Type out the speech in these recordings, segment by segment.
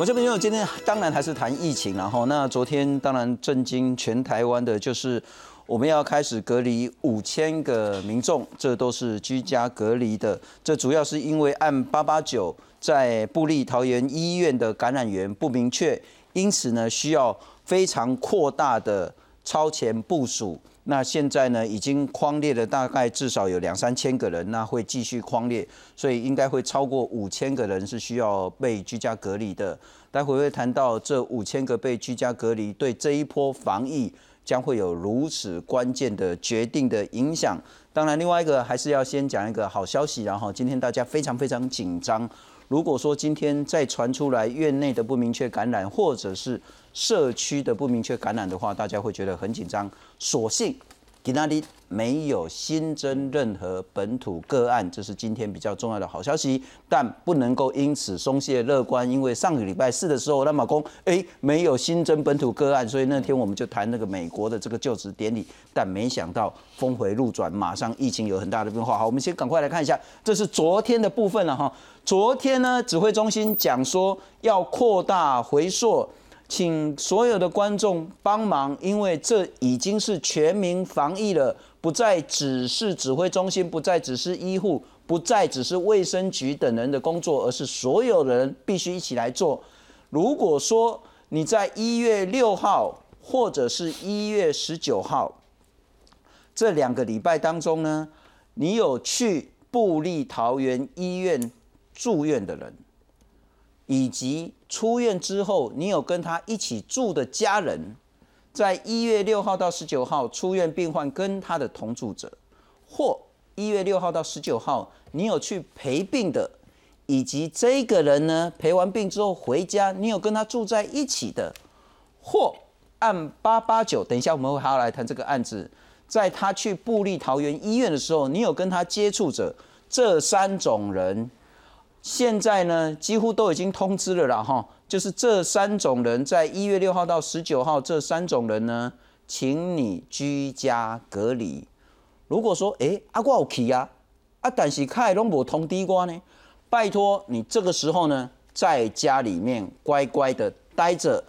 我这边因为今天当然还是谈疫情，然后那昨天当然震惊全台湾的就是我们要开始隔离五千个民众，这都是居家隔离的。这主要是因为按八八九在布利桃园医院的感染源不明确，因此呢需要非常扩大的超前部署。那现在呢，已经框列了大概至少有两三千个人，那会继续框列，所以应该会超过五千个人是需要被居家隔离的。待会会谈到这五千个被居家隔离对这一波防疫将会有如此关键的决定的影响。当然，另外一个还是要先讲一个好消息，然后今天大家非常非常紧张。如果说今天再传出来院内的不明确感染，或者是社区的不明确感染的话，大家会觉得很紧张。所幸。吉纳里没有新增任何本土个案，这是今天比较重要的好消息，但不能够因此松懈乐观，因为上个礼拜四的时候，那马公哎没有新增本土个案，所以那天我们就谈那个美国的这个就职典礼，但没想到峰回路转，马上疫情有很大的变化。好，我们先赶快来看一下，这是昨天的部分了哈。昨天呢，指挥中心讲说要扩大回溯。请所有的观众帮忙，因为这已经是全民防疫了，不再只是指挥中心，不再只是医护，不再只是卫生局等人的工作，而是所有人必须一起来做。如果说你在一月六号或者是一月十九号这两个礼拜当中呢，你有去布利桃园医院住院的人。以及出院之后，你有跟他一起住的家人，在一月六号到十九号出院病患跟他的同住者，或一月六号到十九号你有去陪病的，以及这个人呢陪完病之后回家，你有跟他住在一起的，或按八八九，等一下我们会还要来谈这个案子，在他去布利桃园医院的时候，你有跟他接触者，这三种人。现在呢，几乎都已经通知了啦，哈，就是这三种人，在一月六号到十九号，这三种人呢，请你居家隔离。如果说，哎，阿我有去啊，啊，但是开拢无通知我呢，拜托你这个时候呢，在家里面乖乖的待着，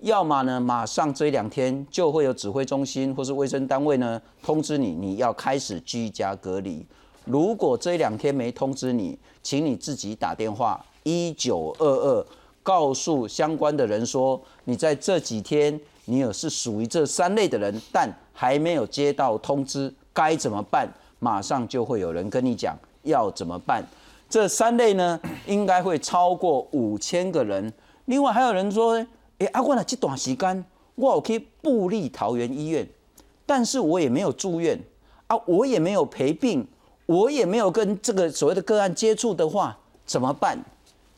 要么呢，马上这两天就会有指挥中心或是卫生单位呢通知你，你要开始居家隔离。如果这两天没通知你，请你自己打电话一九二二，告诉相关的人说，你在这几天你有是属于这三类的人，但还没有接到通知，该怎么办？马上就会有人跟你讲要怎么办。这三类呢，应该会超过五千个人。另外还有人说，哎，阿冠啊，这段时间我可以布利桃园医院，但是我也没有住院啊，我也没有陪病。我也没有跟这个所谓的个案接触的话，怎么办？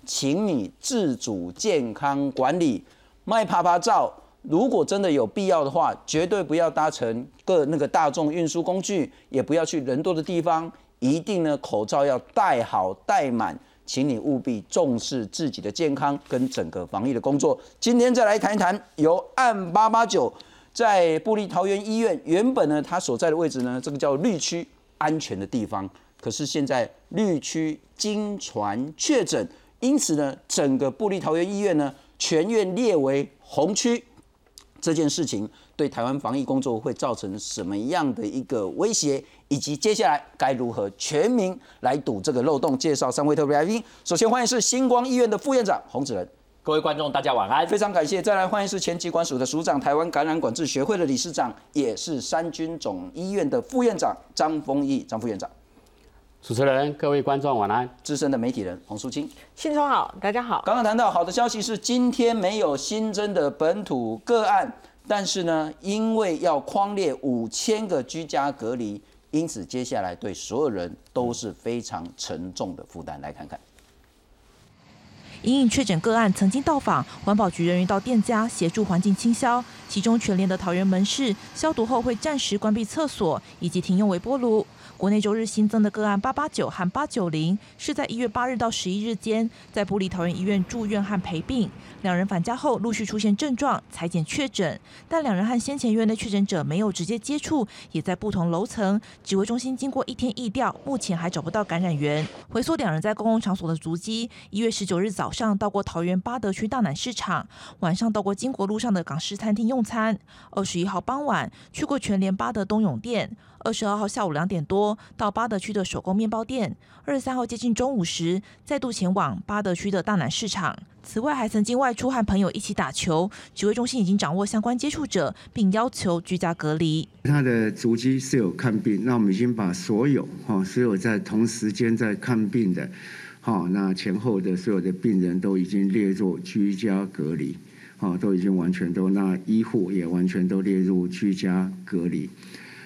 请你自主健康管理，卖啪啪照。如果真的有必要的话，绝对不要搭乘各那个大众运输工具，也不要去人多的地方。一定呢，口罩要戴好戴满。请你务必重视自己的健康跟整个防疫的工作。今天再来谈一谈，由案八八九在布利桃园医院，原本呢，它所在的位置呢，这个叫绿区。安全的地方，可是现在绿区经传确诊，因此呢，整个布利桃园医院呢，全院列为红区。这件事情对台湾防疫工作会造成什么样的一个威胁，以及接下来该如何全民来堵这个漏洞？介绍三位特别来宾，首先欢迎是星光医院的副院长洪子仁。各位观众，大家晚安，非常感谢。再来欢迎是前疾管署的署长、台湾感染管制学会的理事长，也是三军总医院的副院长张丰毅张副院长。主持人、各位观众晚安。资深的媒体人洪淑清，新春好，大家好。刚刚谈到好的消息是今天没有新增的本土个案，但是呢，因为要框列五千个居家隔离，因此接下来对所有人都是非常沉重的负担。来看看。因确诊个案曾经到访，环保局人员到店家协助环境清消。其中全联的桃园门市消毒后会暂时关闭厕所以及停用微波炉。国内周日新增的个案八八九和八九零，是在一月八日到十一日间，在布里桃园医院住院和陪病。两人返家后陆续出现症状，裁检确诊，但两人和先前院内确诊者没有直接接触，也在不同楼层。指挥中心经过一天疫调，目前还找不到感染源。回溯两人在公共场所的足迹：一月十九日早上到过桃园八德区大南市场，晚上到过金国路上的港式餐厅用餐；二十一号傍晚去过全联八德东涌店。二十二号下午两点多到巴德区的手工面包店，二十三号接近中午时再度前往巴德区的大南市场。此外，还曾经外出和朋友一起打球。指挥中心已经掌握相关接触者，并要求居家隔离。他的足迹是有看病，那我们已经把所有哈所有在同时间在看病的，哈那前后的所有的病人都已经列入居家隔离，哈都已经完全都那医护也完全都列入居家隔离。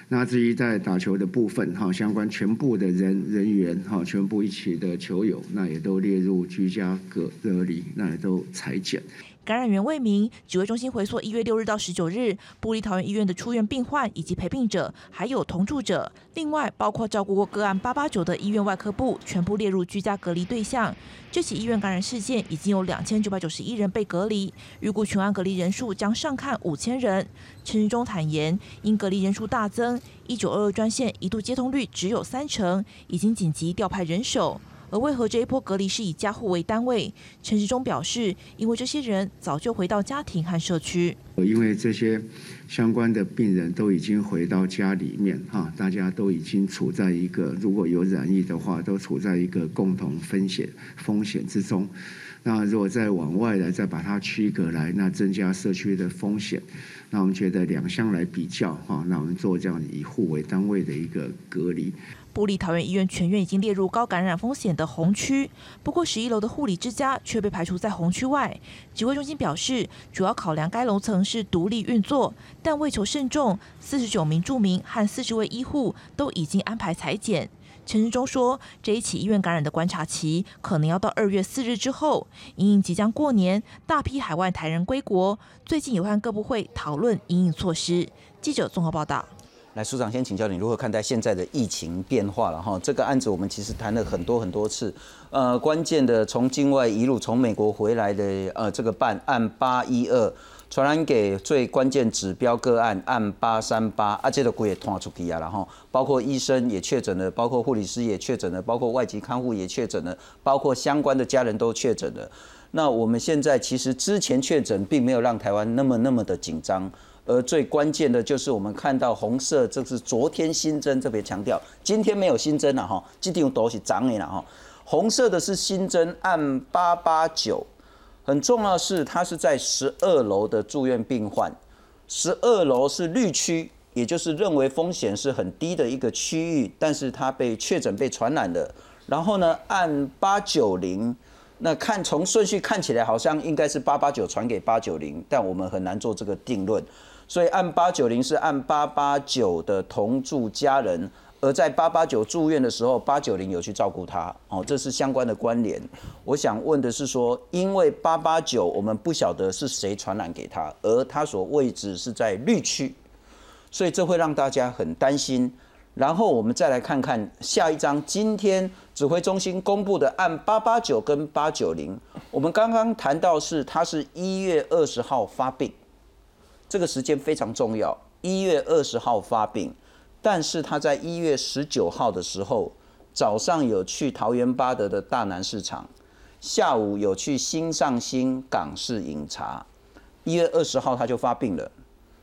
那至于在打球的部分，哈，相关全部的人人员，哈，全部一起的球友，那也都列入居家隔隔离，那也都裁剪。感染源未明，指挥中心回溯一月六日到十九日，布里桃园医院的出院病患以及陪病者，还有同住者，另外包括照顾过个案八八九的医院外科部，全部列入居家隔离对象。这起医院感染事件已经有两千九百九十一人被隔离，预估全案隔离人数将上看五千人。陈时中坦言，因隔离人数大增，一九二二专线一度接通率只有三成，已经紧急调派人手。为何这一波隔离是以家户为单位？陈时中表示，因为这些人早就回到家庭和社区。因为这些相关的病人都已经回到家里面，哈，大家都已经处在一个如果有染疫的话，都处在一个共同风险风险之中。那如果再往外来，再把它区隔来，那增加社区的风险。那我们觉得两项来比较，哈，那我们做这样以户为单位的一个隔离。布里桃园医院全院已经列入高感染风险的红区，不过十一楼的护理之家却被排除在红区外。指挥中心表示，主要考量该楼层是独立运作，但为求慎重，四十九名住民和四十位医护都已经安排裁剪。陈时中说，这一起医院感染的观察期可能要到二月四日之后，因应即将过年，大批海外台人归国，最近有和各部会讨论应应措施。记者综合报道。来，署长先请教你如何看待现在的疫情变化了哈？这个案子我们其实谈了很多很多次，呃，关键的从境外一路从美国回来的呃这个办案八一二，传染给最关键指标个案案八三八，啊，这个鬼也通出去啊，然后包括医生也确诊了，包括护理师也确诊了，包括外籍看护也确诊了，包括相关的家人都确诊了。那我们现在其实之前确诊并没有让台湾那么那么的紧张。而最关键的就是我们看到红色，这是昨天新增，特别强调，今天没有新增了哈，今天都是涨的了哈。红色的是新增按八八九，很重要是它是在十二楼的住院病患，十二楼是绿区，也就是认为风险是很低的一个区域，但是它被确诊被传染的。然后呢，按八九零，那看从顺序看起来好像应该是八八九传给八九零，但我们很难做这个定论。所以按八九零是按八八九的同住家人，而在八八九住院的时候，八九零有去照顾他，哦，这是相关的关联。我想问的是说，因为八八九我们不晓得是谁传染给他，而他所位置是在绿区，所以这会让大家很担心。然后我们再来看看下一章，今天指挥中心公布的按八八九跟八九零，我们刚刚谈到是他是一月二十号发病。这个时间非常重要，一月二十号发病，但是他在一月十九号的时候，早上有去桃园八德的大南市场，下午有去新上新港式饮茶，一月二十号他就发病了。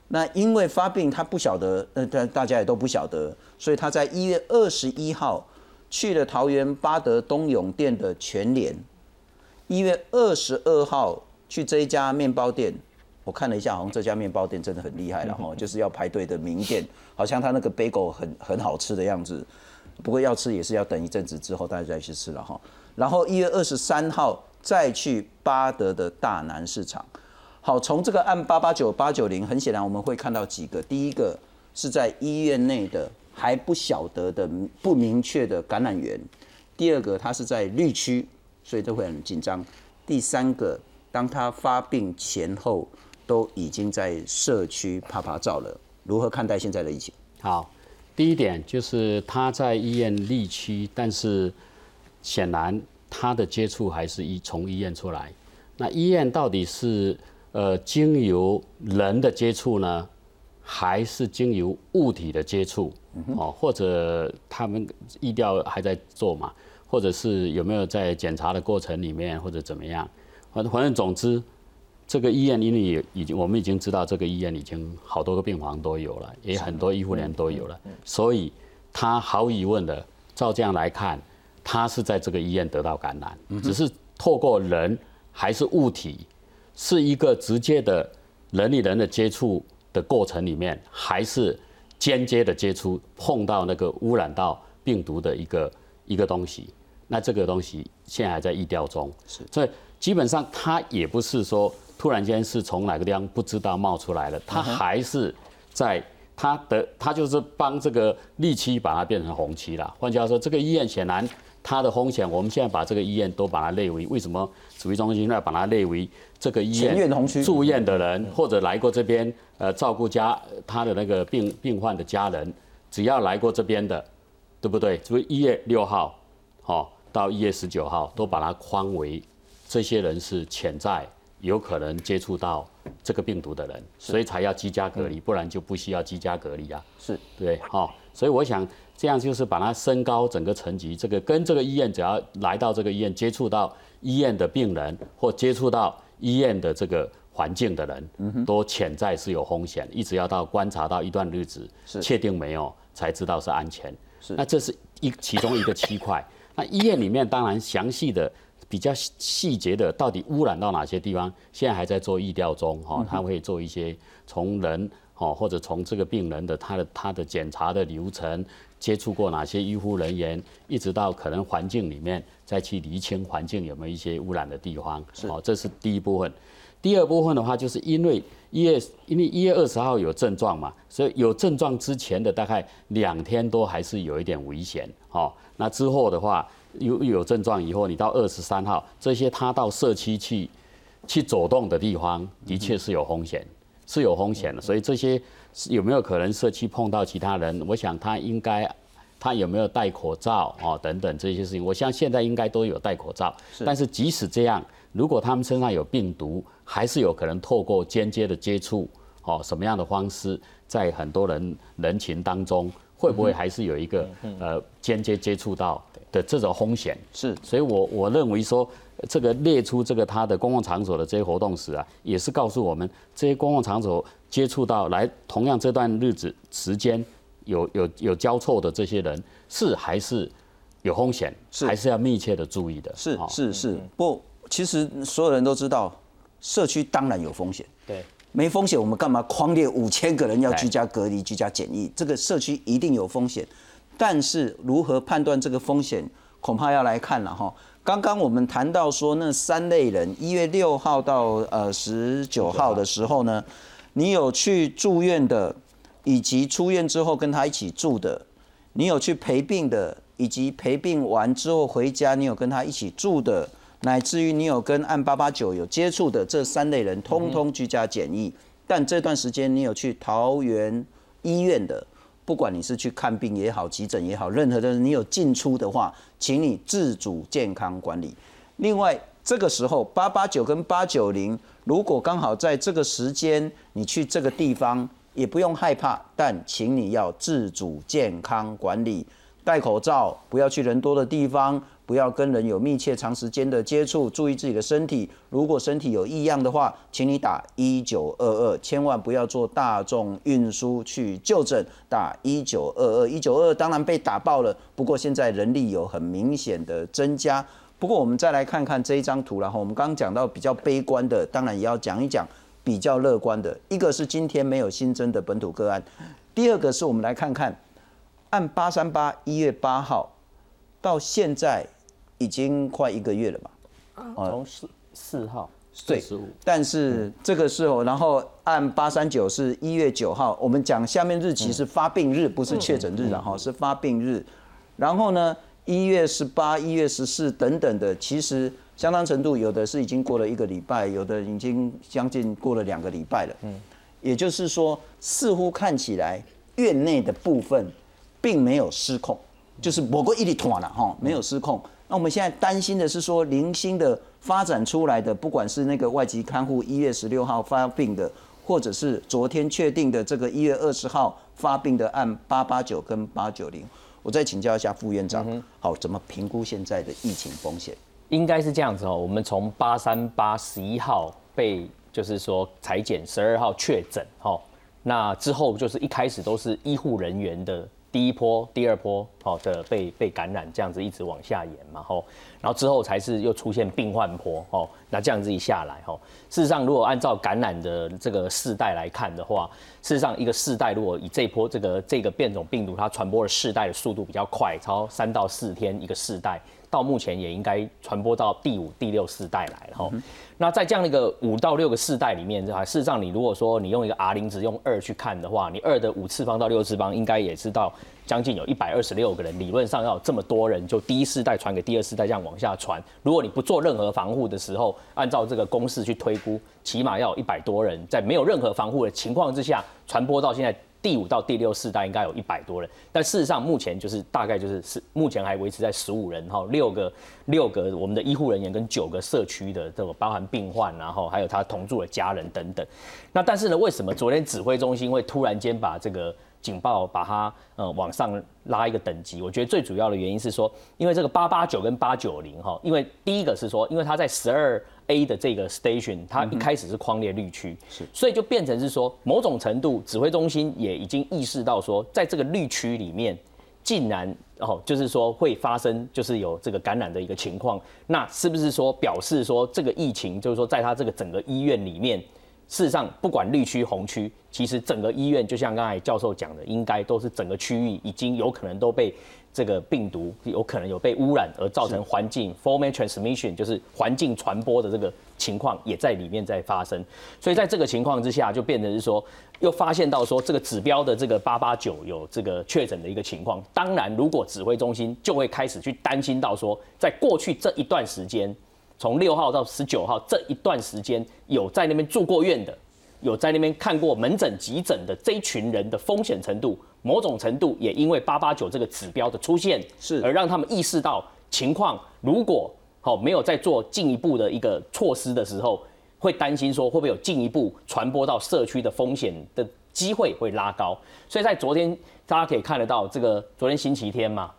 那因为发病他不晓得，呃，大大家也都不晓得，所以他在一月二十一号去了桃园八德东涌店的全联，一月二十二号去这一家面包店。我看了一下，好像这家面包店真的很厉害了哈，就是要排队的名店，好像他那个 bagel 很很好吃的样子。不过要吃也是要等一阵子之后大家再去吃了哈。然后一月二十三号再去巴德的大南市场。好，从这个按八八九八九零，很显然我们会看到几个。第一个是在医院内的还不晓得的不明确的感染源；第二个，它是在绿区，所以都会很紧张；第三个，当他发病前后。都已经在社区啪啪照了，如何看待现在的疫情？好，第一点就是他在医院立区，但是显然他的接触还是医从医院出来。那医院到底是呃经由人的接触呢，还是经由物体的接触？哦，或者他们医调还在做嘛？或者是有没有在检查的过程里面，或者怎么样？反反正总之，这个医院因为已经我们已经知道这个医院已经好多个病房都有了，也很多医护人员都有了，所以他毫无疑问的，照这样来看，他是在这个医院得到感染，只是透过人还是物体，是一个直接的人与人的接触的过程里面，还是间接的接触碰到那个污染到病毒的一个一个东西。那这个东西现在还在疫调中，所以基本上他也不是说突然间是从哪个地方不知道冒出来了，它还是在它的它就是帮这个绿区把它变成红区了。换句话说，这个医院显然它的风险，我们现在把这个医院都把它列为为什么指挥中心要把它列为这个医院住院的人或者来过这边呃照顾家他的那个病病患的家人，只要来过这边的，对不对？所以一月六号。好，到一月十九号都把它框为这些人是潜在有可能接触到这个病毒的人，所以才要居家隔离，不然就不需要居家隔离啊。是。对，好，所以我想这样就是把它升高整个层级，这个跟这个医院只要来到这个医院接触到医院的病人或接触到医院的这个环境的人，都潜在是有风险，一直要到观察到一段日子，确定没有才知道是安全。是，那这是一其中一个区块。那医院里面当然详细的、比较细节的，到底污染到哪些地方，现在还在做意调中哈。他会做一些从人哦，或者从这个病人的他的他的检查的流程，接触过哪些医护人员，一直到可能环境里面再去厘清环境有没有一些污染的地方。是哦，这是第一部分。第二部分的话，就是因为一月因为一月二十号有症状嘛，所以有症状之前的大概两天多还是有一点危险哦。那之后的话，有有症状以后，你到二十三号，这些他到社区去去走动的地方，的确是有风险，是有风险的。所以这些有没有可能社区碰到其他人？我想他应该，他有没有戴口罩哦等等这些事情，我想现在应该都有戴口罩。但是即使这样，如果他们身上有病毒，还是有可能透过间接的接触哦什么样的方式，在很多人人群当中。会不会还是有一个呃间接接触到的这种风险？是，所以我我认为说，这个列出这个他的公共场所的这些活动时啊，也是告诉我们这些公共场所接触到来同样这段日子时间有有有交错的这些人是还是有风险，是还是要密切的注意的。是是是，不，其实所有人都知道，社区当然有风险。对。没风险，我们干嘛框列五千个人要居家隔离、居家检疫？这个社区一定有风险，但是如何判断这个风险，恐怕要来看了哈。刚刚我们谈到说，那三类人，一月六号到呃十九号的时候呢，你有去住院的，以及出院之后跟他一起住的，你有去陪病的，以及陪病完之后回家，你有跟他一起住的。乃至于你有跟按八八九有接触的这三类人，通通居家检疫。但这段时间你有去桃园医院的，不管你是去看病也好，急诊也好，任何的你有进出的话，请你自主健康管理。另外，这个时候八八九跟八九零，如果刚好在这个时间你去这个地方，也不用害怕，但请你要自主健康管理，戴口罩，不要去人多的地方。不要跟人有密切长时间的接触，注意自己的身体。如果身体有异样的话，请你打一九二二，千万不要坐大众运输去就诊。打一九二二，一九二二当然被打爆了。不过现在人力有很明显的增加。不过我们再来看看这一张图，然后我们刚刚讲到比较悲观的，当然也要讲一讲比较乐观的。一个是今天没有新增的本土个案，第二个是我们来看看按八三八一月八号。到现在已经快一个月了吧？从四四号，对，但是这个时候，然后按八三九是一月九号，我们讲下面日期是发病日，不是确诊日，然后是发病日。然后呢，一月十八、一月十四等等的，其实相当程度有的是已经过了一个礼拜，有的已经将近过了两个礼拜了。嗯，也就是说，似乎看起来院内的部分。并没有失控，就是某个一里团了哈，没有失控。那我们现在担心的是说，零星的发展出来的，不管是那个外籍看护一月十六号发病的，或者是昨天确定的这个一月二十号发病的案八八九跟八九零，我再请教一下副院长，好，怎么评估现在的疫情风险？应该是这样子哦，我们从八三八十一号被就是说裁减，十二号确诊，哈，那之后就是一开始都是医护人员的。第一波、第二波，好的被被感染，这样子一直往下延嘛，吼，然后之后才是又出现病患坡，吼，那这样子一下来，吼，事实上如果按照感染的这个世代来看的话，事实上一个世代如果以这波这个这个变种病毒它传播的世代的速度比较快，超三到四天一个世代。到目前也应该传播到第五、第六世代来了哈。那在这样的一个五到六个世代里面，这事实上你如果说你用一个 R 零值用二去看的话，你二的五次方到六次方应该也知道将近有一百二十六个人，理论上要这么多人就第一世代传给第二世代这样往下传。如果你不做任何防护的时候，按照这个公式去推估，起码要有一百多人在没有任何防护的情况之下传播到现在。第五到第六世代应该有一百多人，但事实上目前就是大概就是是目前还维持在十五人哈，六个六个我们的医护人员跟九个社区的这个包含病患，然后还有他同住的家人等等。那但是呢，为什么昨天指挥中心会突然间把这个警报把它呃往上拉一个等级？我觉得最主要的原因是说，因为这个八八九跟八九零哈，因为第一个是说，因为它在十二。A 的这个 station，它一开始是框列绿区，是，所以就变成是说，某种程度指挥中心也已经意识到说，在这个绿区里面，竟然哦，就是说会发生就是有这个感染的一个情况，那是不是说表示说这个疫情就是说在它这个整个医院里面，事实上不管绿区红区，其实整个医院就像刚才教授讲的，应该都是整个区域已经有可能都被。这个病毒有可能有被污染而造成环境 formal transmission，就是环境传播的这个情况也在里面在发生，所以在这个情况之下，就变成是说又发现到说这个指标的这个八八九有这个确诊的一个情况。当然，如果指挥中心就会开始去担心到说，在过去这一段时间，从六号到十九号这一段时间，有在那边住过院的，有在那边看过门诊急诊的这一群人的风险程度。某种程度也因为八八九这个指标的出现，是而让他们意识到情况，如果好没有再做进一步的一个措施的时候，会担心说会不会有进一步传播到社区的风险的机会会拉高。所以在昨天大家可以看得到，这个昨天星期天嘛，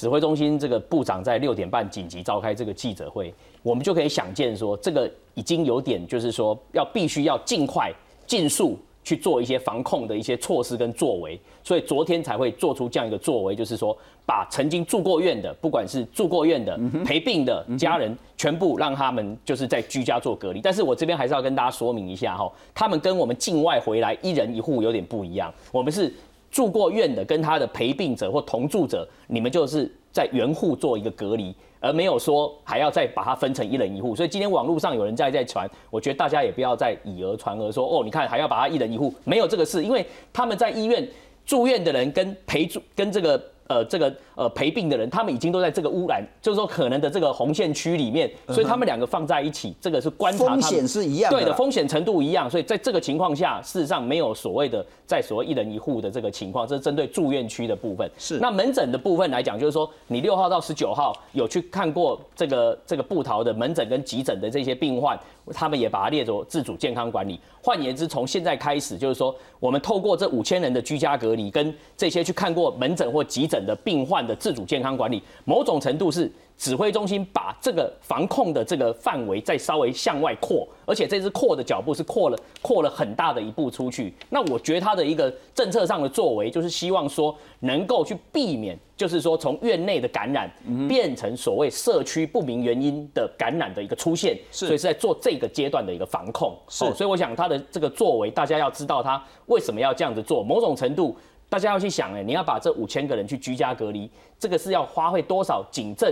指挥中心这个部长在六点半紧急召开这个记者会，我们就可以想见说，这个已经有点就是说要必须要尽快、尽速。去做一些防控的一些措施跟作为，所以昨天才会做出这样一个作为，就是说把曾经住过院的，不管是住过院的、陪病的家人，全部让他们就是在居家做隔离。但是我这边还是要跟大家说明一下哈，他们跟我们境外回来一人一户有点不一样，我们是住过院的，跟他的陪病者或同住者，你们就是在原户做一个隔离。而没有说还要再把它分成一人一户，所以今天网络上有人在在传，我觉得大家也不要再以讹传讹，说哦，你看还要把他一人一户，没有这个事，因为他们在医院住院的人跟陪住跟这个。呃，这个呃陪病的人，他们已经都在这个污染，就是说可能的这个红线区里面，所以他们两个放在一起，这个是观察风险是一样，对的，风险程度一样，所以在这个情况下，事实上没有所谓的在所谓一人一户的这个情况，这是针对住院区的部分。是，那门诊的部分来讲，就是说你六号到十九号有去看过这个这个布桃的门诊跟急诊的这些病患。他们也把它列作自主健康管理。换言之，从现在开始，就是说，我们透过这五千人的居家隔离，跟这些去看过门诊或急诊的病患的自主健康管理，某种程度是指挥中心把这个防控的这个范围再稍微向外扩，而且这次扩的脚步是扩了扩了很大的一步出去。那我觉得他的一个政策上的作为，就是希望说能够去避免。就是说，从院内的感染变成所谓社区不明原因的感染的一个出现，所以是在做这个阶段的一个防控。是，所以我想他的这个作为，大家要知道他为什么要这样子做。某种程度。大家要去想，哎，你要把这五千个人去居家隔离，这个是要花费多少警政、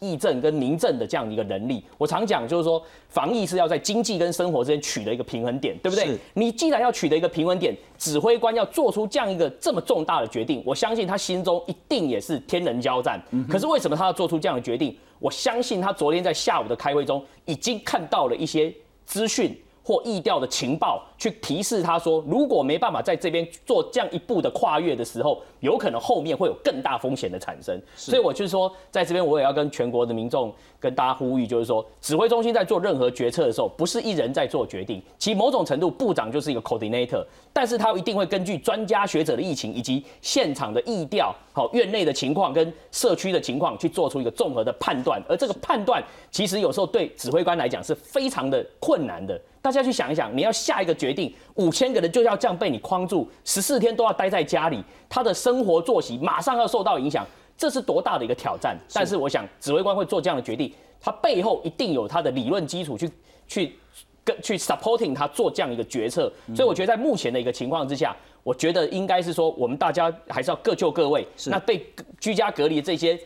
议政跟民政的这样一个能力？我常讲，就是说，防疫是要在经济跟生活之间取得一个平衡点，对不对？你既然要取得一个平衡点，指挥官要做出这样一个这么重大的决定，我相信他心中一定也是天人交战。可是为什么他要做出这样的决定？我相信他昨天在下午的开会中已经看到了一些资讯或意调的情报。去提示他说，如果没办法在这边做这样一步的跨越的时候，有可能后面会有更大风险的产生。所以我就是说，在这边我也要跟全国的民众跟大家呼吁，就是说，指挥中心在做任何决策的时候，不是一人在做决定，其某种程度部长就是一个 coordinator，但是他一定会根据专家学者的疫情以及现场的意调、好院内的情况跟社区的情况去做出一个综合的判断，而这个判断其实有时候对指挥官来讲是非常的困难的。大家去想一想，你要下一个决定，五千个人就要这样被你框住，十四天都要待在家里，他的生活作息马上要受到影响，这是多大的一个挑战？但是我想，指挥官会做这样的决定，他背后一定有他的理论基础去去跟去 supporting 他做这样一个决策。所以我觉得在目前的一个情况之下，我觉得应该是说，我们大家还是要各就各位。那被居家隔离这些。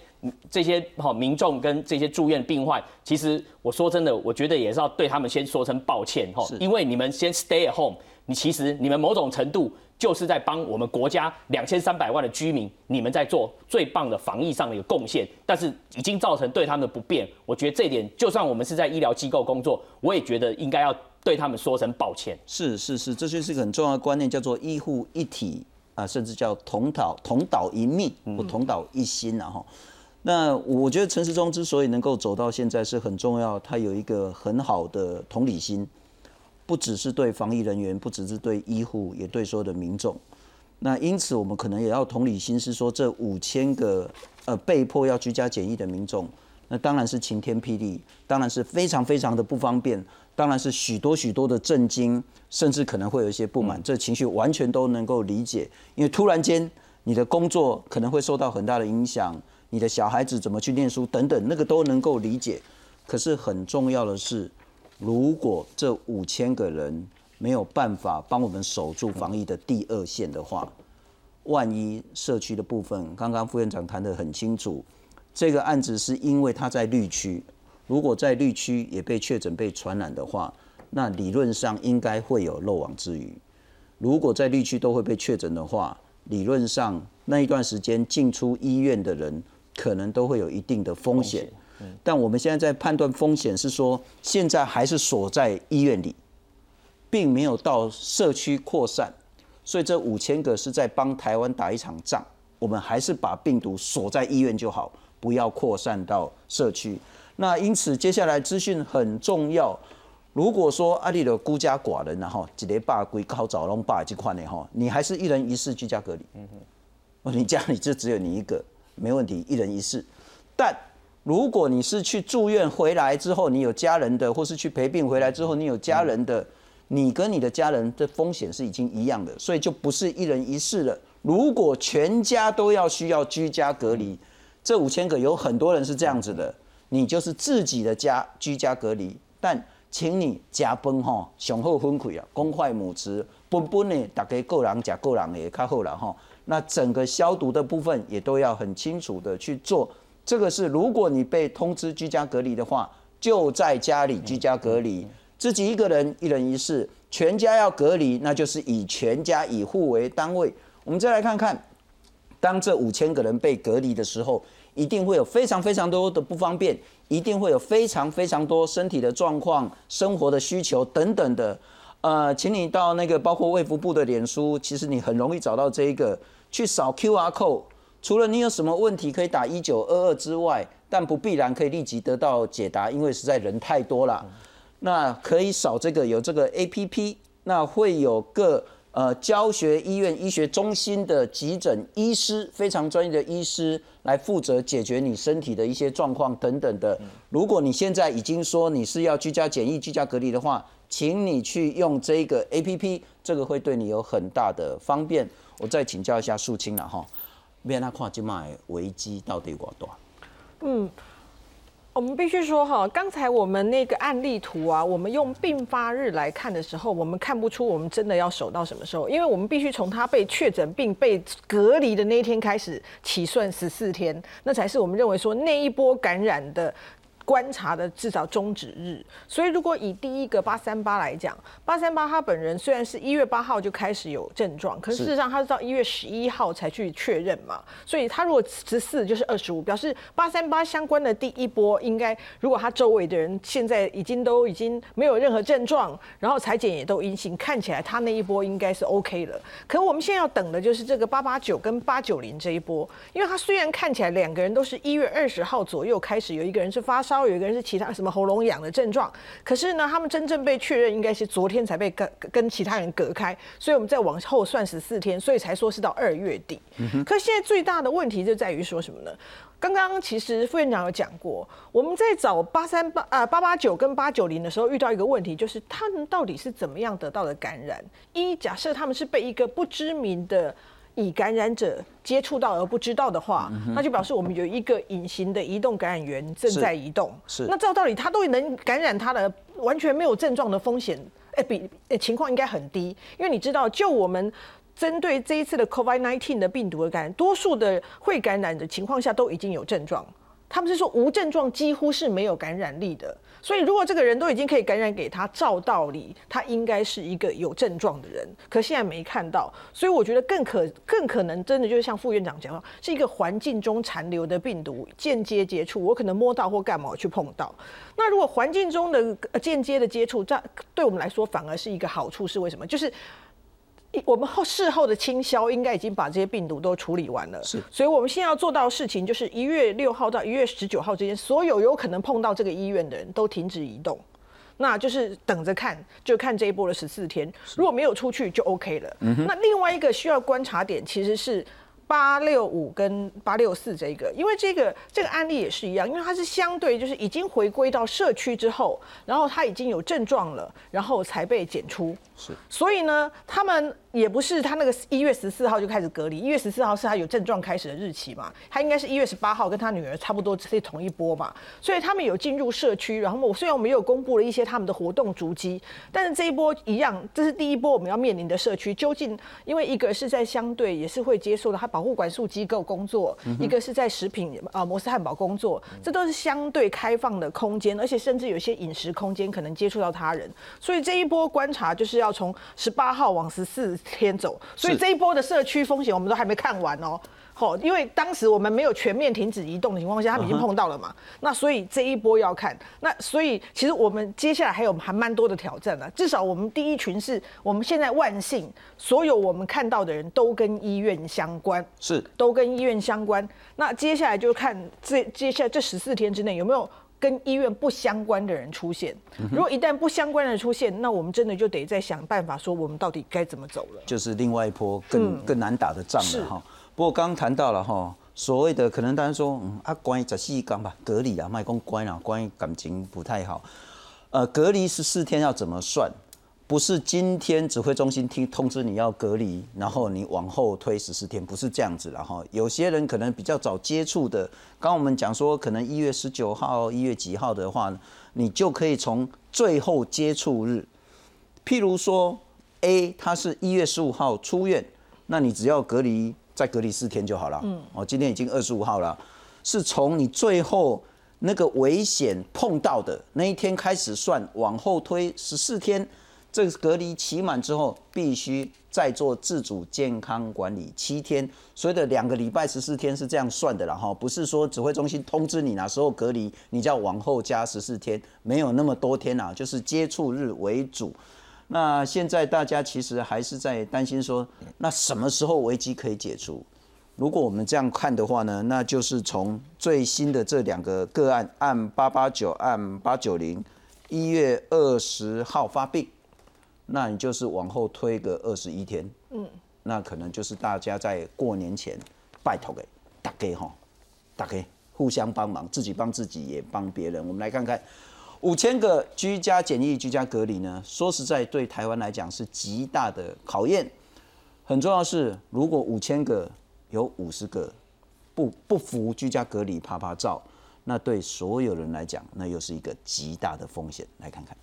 这些好民众跟这些住院病患，其实我说真的，我觉得也是要对他们先说声抱歉哈，因为你们先 stay at home，你其实你们某种程度就是在帮我们国家两千三百万的居民，你们在做最棒的防疫上的一个贡献，但是已经造成对他们的不便，我觉得这一点，就算我们是在医疗机构工作，我也觉得应该要对他们说声抱歉。是是是，这就是一个很重要的观念，叫做医护一体啊，甚至叫同岛同岛一命或同岛一心然后。那我觉得陈时中之所以能够走到现在是很重要，他有一个很好的同理心，不只是对防疫人员，不只是对医护，也对所有的民众。那因此我们可能也要同理心，是说这五千个呃被迫要居家检疫的民众，那当然是晴天霹雳，当然是非常非常的不方便，当然是许多许多的震惊，甚至可能会有一些不满，这情绪完全都能够理解，因为突然间你的工作可能会受到很大的影响。你的小孩子怎么去念书等等，那个都能够理解。可是很重要的是，如果这五千个人没有办法帮我们守住防疫的第二线的话，万一社区的部分，刚刚副院长谈得很清楚，这个案子是因为他在绿区，如果在绿区也被确诊被传染的话，那理论上应该会有漏网之鱼。如果在绿区都会被确诊的话，理论上那一段时间进出医院的人。可能都会有一定的风险，但我们现在在判断风险是说，现在还是锁在医院里，并没有到社区扩散，所以这五千个是在帮台湾打一场仗。我们还是把病毒锁在医院就好，不要扩散到社区。那因此接下来资讯很重要。如果说阿里的孤家寡人，然后几连霸归靠早龙霸这块呢，哈，你还是一人一室居家隔离。嗯哼，你家里就只有你一个。没问题，一人一室。但如果你是去住院回来之后，你有家人的，或是去陪病回来之后，你有家人的，你跟你的家人的风险是已经一样的，所以就不是一人一室了。如果全家都要需要居家隔离，这五千个有很多人是这样子的，你就是自己的家居家隔离。但请你加崩吼，雄厚分馈啊，公筷母慈，本本呢，大家个人加个人也较好了哈。那整个消毒的部分也都要很清楚的去做。这个是，如果你被通知居家隔离的话，就在家里居家隔离，自己一个人一人一室，全家要隔离，那就是以全家以户为单位。我们再来看看，当这五千个人被隔离的时候，一定会有非常非常多的不方便，一定会有非常非常多身体的状况、生活的需求等等的。呃，请你到那个包括卫福部的脸书，其实你很容易找到这一个。去扫 QR code，除了你有什么问题可以打一九二二之外，但不必然可以立即得到解答，因为实在人太多了。那可以扫这个有这个 APP，那会有个呃教学医院医学中心的急诊医师，非常专业的医师来负责解决你身体的一些状况等等的。如果你现在已经说你是要居家检疫、居家隔离的话，请你去用这个 APP，这个会对你有很大的方便。我再请教一下素清了哈，别那看今麦危机到底有多大？嗯，我们必须说哈，刚才我们那个案例图啊，我们用并发日来看的时候，我们看不出我们真的要守到什么时候，因为我们必须从他被确诊并被隔离的那一天开始起算十四天，那才是我们认为说那一波感染的。观察的至少终止日，所以如果以第一个八三八来讲，八三八他本人虽然是一月八号就开始有症状，可是事实上他是到一月十一号才去确认嘛，所以他如果十四就是二十五，表示八三八相关的第一波应该，如果他周围的人现在已经都已经没有任何症状，然后裁剪也都阴性，看起来他那一波应该是 OK 了。可我们现在要等的就是这个八八九跟八九零这一波，因为他虽然看起来两个人都是一月二十号左右开始，有一个人是发烧。有一个人是其他什么喉咙痒的症状，可是呢，他们真正被确认应该是昨天才被跟跟其他人隔开，所以我们再往后算十四天，所以才说是到二月底。可现在最大的问题就在于说什么呢？刚刚其实副院长有讲过，我们在找八三八啊八八九跟八九零的时候遇到一个问题，就是他们到底是怎么样得到的感染？一假设他们是被一个不知名的。以感染者接触到而不知道的话，那就表示我们有一个隐形的移动感染源正在移动。是，那照道理他都能感染他的，完全没有症状的风险，哎，比情况应该很低。因为你知道，就我们针对这一次的 COVID-19 的病毒的感染，多数的会感染的情况下都已经有症状。他们是说无症状几乎是没有感染力的，所以如果这个人都已经可以感染给他，照道理他应该是一个有症状的人，可现在没看到，所以我觉得更可更可能真的就是像副院长讲的，是一个环境中残留的病毒间接接触，我可能摸到或干嘛去碰到。那如果环境中的间接的接触，这对我们来说反而是一个好处，是为什么？就是。我们后事后的清消应该已经把这些病毒都处理完了，是，所以我们现在要做到的事情就是一月六号到一月十九号之间，所有有可能碰到这个医院的人都停止移动，那就是等着看，就看这一波的十四天，如果没有出去就 OK 了。嗯那另外一个需要观察点其实是。八六五跟八六四这个，因为这个这个案例也是一样，因为它是相对就是已经回归到社区之后，然后他已经有症状了，然后才被检出。是，所以呢，他们也不是他那个一月十四号就开始隔离，一月十四号是他有症状开始的日期嘛，他应该是一月十八号跟他女儿差不多是同一波嘛，所以他们有进入社区，然后我虽然我们有公布了一些他们的活动足迹，但是这一波一样，这是第一波我们要面临的社区，究竟因为一个是在相对也是会接受的他。保护管束机构工作，一个是在食品啊摩斯汉堡工作，这都是相对开放的空间，而且甚至有些饮食空间可能接触到他人，所以这一波观察就是要从十八号往十四天走，所以这一波的社区风险我们都还没看完哦。好，因为当时我们没有全面停止移动的情况下，他们已经碰到了嘛。那所以这一波要看，那所以其实我们接下来还有还蛮多的挑战的。至少我们第一群是我们现在万幸，所有我们看到的人都跟医院相关，是都跟医院相关。那接下来就看这接下来这十四天之内有没有跟医院不相关的人出现。如果一旦不相关的出现，那我们真的就得再想办法说我们到底该怎么走了。就是另外一波更更难打的仗了哈。不过刚刚谈到了哈，所谓的可能大家说，嗯啊，关于十四天吧，隔离啊，麦公关啊，关于感情不太好。呃，隔离十四天要怎么算？不是今天指挥中心听通知你要隔离，然后你往后推十四天，不是这样子了哈。有些人可能比较早接触的，刚我们讲说，可能一月十九号、一月几号的话，你就可以从最后接触日，譬如说 A 他是一月十五号出院，那你只要隔离。再隔离四天就好了。嗯，哦，今天已经二十五号了，是从你最后那个危险碰到的那一天开始算，往后推十四天，这个隔离期满之后，必须再做自主健康管理七天。所以的两个礼拜十四天是这样算的了哈，不是说指挥中心通知你哪时候隔离，你就要往后加十四天，没有那么多天啊，就是接触日为主。那现在大家其实还是在担心说，那什么时候危机可以解除？如果我们这样看的话呢，那就是从最新的这两个个案，按八八九、按八九零，一月二十号发病，那你就是往后推个二十一天，嗯，那可能就是大家在过年前拜托给大家哈，大家互相帮忙，自己帮自己也帮别人。我们来看看。五千个居家检疫、居家隔离呢？说实在，对台湾来讲是极大的考验。很重要是，如果五千个有五十个不不服居家隔离、啪啪照，那对所有人来讲，那又是一个极大的风险。来看看。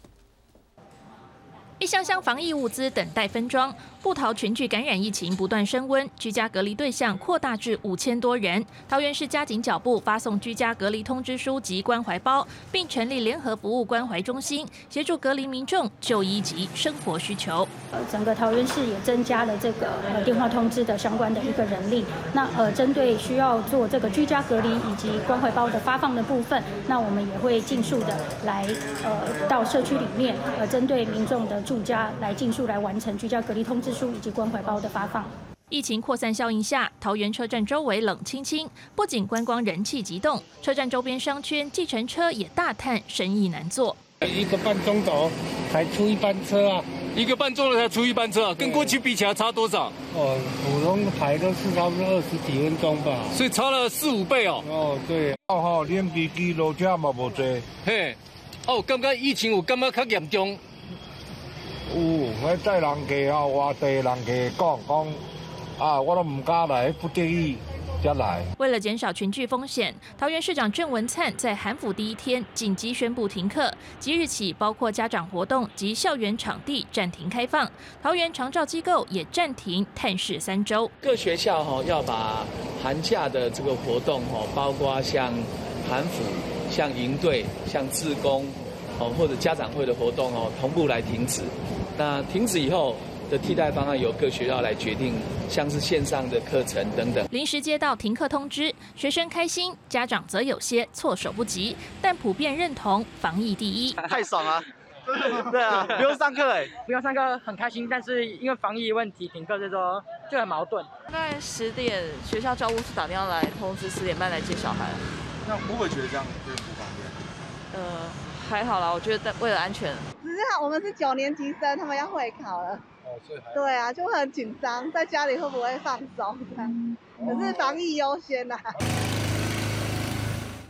一箱箱防疫物资等待分装。布桃群聚感染疫情不断升温，居家隔离对象扩大至五千多人。桃园市加紧脚步发送居家隔离通知书及关怀包，并成立联合服务关怀中心，协助隔离民众就医及生活需求。呃，整个桃园市也增加了这个呃电话通知的相关的一个人力。那呃，针对需要做这个居家隔离以及关怀包的发放的部分，那我们也会尽速的来呃到社区里面，呃，针对民众的家来尽速来完成居家隔离通知书以及关怀包的发放。疫情扩散效应下，桃园车站周围冷清清，不仅观光人气急动，车站周边商圈计程车也大叹生意难做。一个半钟头才出一班车啊！一个半钟头才出一班车啊，跟过去比起来差多少？哦，普通排都是差不多二十几分钟吧。所以差了四五倍哦。哦，对，哦吼，连飞机落车嘛无坐。嘿，哦，感觉疫情有感觉较严重。有，我载人客啊，外地人客讲讲，啊，我都唔敢来，不得已。为了减少群聚风险，桃园市长郑文灿在韩府第一天紧急宣布停课，即日起包括家长活动及校园场地暂停开放，桃园长照机构也暂停探视三周。各学校哈要把寒假的这个活动哈，包括像韩府、像营队、像自工哦或者家长会的活动哦，同步来停止。那停止以后。的替代方案由各学校来决定，像是线上的课程等等。临时接到停课通知，学生开心，家长则有些措手不及，但普遍认同防疫第一。太爽了，对啊，不用上课哎，不用上课很开心，但是因为防疫问题停课，就说就很矛盾。大概十点学校教务处打电话来通知，十点半来接小孩。那会不会觉得这样会不方便？呃，还好啦，我觉得为了安全。只是他我们是九年级生，他们要会考了。对啊，就很紧张，在家里会不会放松？可是防疫优先呐。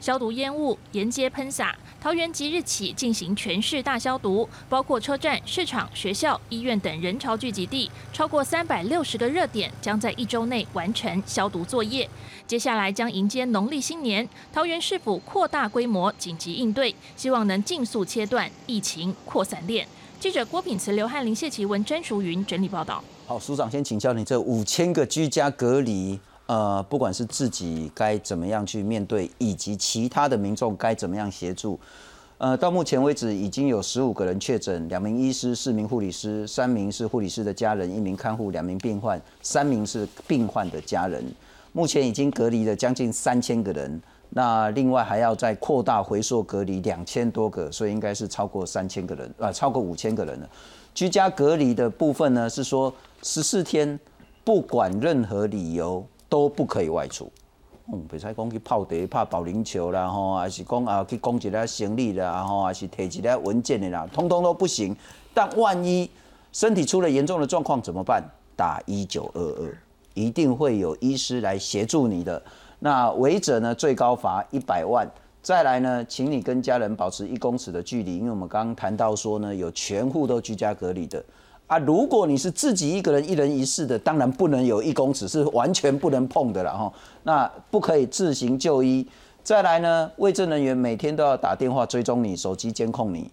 消毒烟雾沿街喷洒，桃园即日起进行全市大消毒，包括车站、市场、学校、医院等人潮聚集地，超过三百六十个热点将在一周内完成消毒作业。接下来将迎接农历新年，桃园市府扩大规模紧急应对，希望能尽速切断疫情扩散链。记者郭品慈、刘汉林、谢奇文、詹淑云整理报道。好，署长先请教你，这五千个居家隔离，呃，不管是自己该怎么样去面对，以及其他的民众该怎么样协助，呃，到目前为止已经有十五个人确诊，两名医师、四名护理师、三名是护理师的家人、一名看护、两名病患、三名是病患的家人，目前已经隔离了将近三千个人。那另外还要再扩大回溯隔离两千多个，所以应该是超过三千个人，啊，超过五千个人了。居家隔离的部分呢，是说十四天，不管任何理由都不可以外出。嗯，比如讲去泡茶、拍保龄球啦，吼，还是讲啊去供一下行李啦，吼，还是提一下文件的啦，通通都不行。但万一身体出了严重的状况怎么办？打一九二二，一定会有医师来协助你的。那违者呢，最高罚一百万。再来呢，请你跟家人保持一公尺的距离，因为我们刚刚谈到说呢，有全户都居家隔离的啊。如果你是自己一个人一人一室的，当然不能有一公尺，是完全不能碰的了哈。那不可以自行就医。再来呢，卫生人员每天都要打电话追踪你，手机监控你。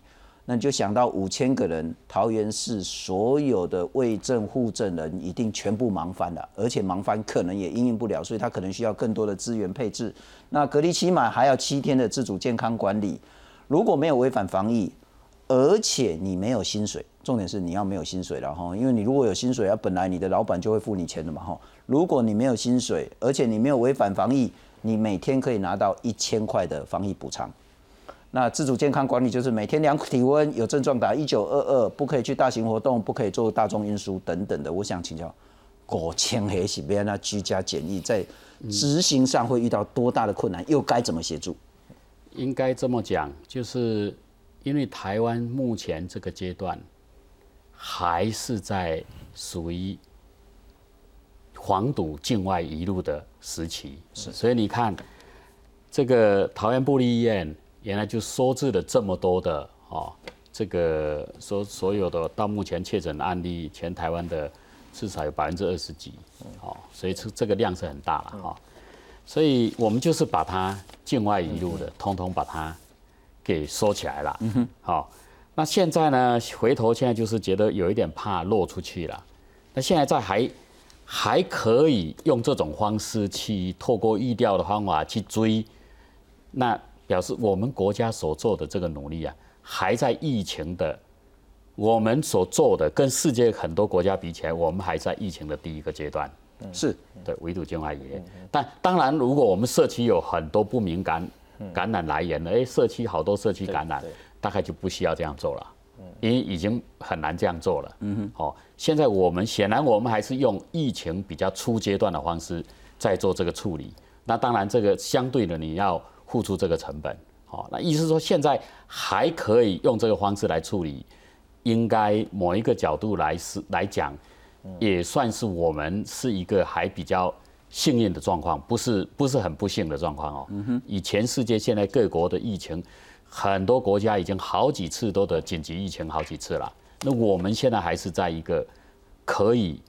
那你就想到五千个人，桃园市所有的卫政护证人一定全部忙翻了，而且忙翻可能也应应不了，所以他可能需要更多的资源配置。那隔离期满还要七天的自主健康管理，如果没有违反防疫，而且你没有薪水，重点是你要没有薪水了哈，因为你如果有薪水啊，本来你的老板就会付你钱的嘛哈。如果你没有薪水，而且你没有违反防疫，你每天可以拿到一千块的防疫补偿。那自主健康管理就是每天量体温，有症状打一九二二，不可以去大型活动，不可以做大众运输等等的。我想请教，国庆黑喜边那居家检疫在执行上会遇到多大的困难，又该怎么协助？应该这么讲，就是因为台湾目前这个阶段还是在属于黄赌境外一路的时期，是，所以你看这个桃园布利医院。原来就收治了这么多的哦，这个所所有的到目前确诊案例，全台湾的至少有百分之二十几，哦，所以这这个量是很大了哈，所以我们就是把它境外一路的，通通把它给收起来了，好，那现在呢，回头现在就是觉得有一点怕落出去了。那现在在还还可以用这种方式去透过预调的方法去追，那表示我们国家所做的这个努力啊，还在疫情的我们所做的跟世界很多国家比起来，我们还在疫情的第一个阶段。是对围堵境外也，但当然，如果我们社区有很多不敏感感染来源了，哎，社区好多社区感染，大概就不需要这样做了，因为已经很难这样做了。嗯哼，哦，现在我们显然我们还是用疫情比较初阶段的方式在做这个处理，那当然这个相对的你要付出这个成本，好，那意思说现在还可以用这个方式来处理，应该某一个角度来是来讲。也算是我们是一个还比较幸运的状况，不是不是很不幸的状况哦。以全世界现在各国的疫情，很多国家已经好几次都得紧急疫情好几次了。那我们现在还是在一个可以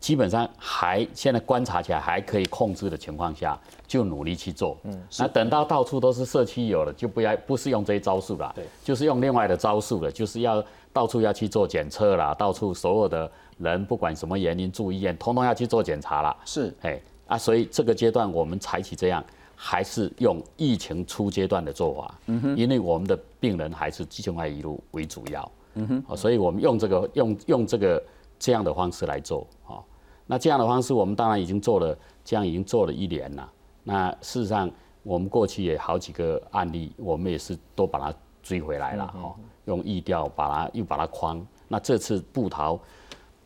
基本上还现在观察起来还可以控制的情况下，就努力去做。嗯，那等到到处都是社区有了，就不要不是用这些招数了，对，就是用另外的招数了，就是要到处要去做检测啦，到处所有的。人不管什么原因住医院，通通要去做检查了。是，哎啊，所以这个阶段我们采取这样，还是用疫情初阶段的做法。嗯哼，因为我们的病人还是境外移路为主要。嗯哼，所以我们用这个用用这个这样的方式来做。哦，那这样的方式我们当然已经做了，这样已经做了一年了。那事实上我们过去也好几个案例，我们也是都把它追回来了。哈，用疫调把它又把它框。那这次布逃。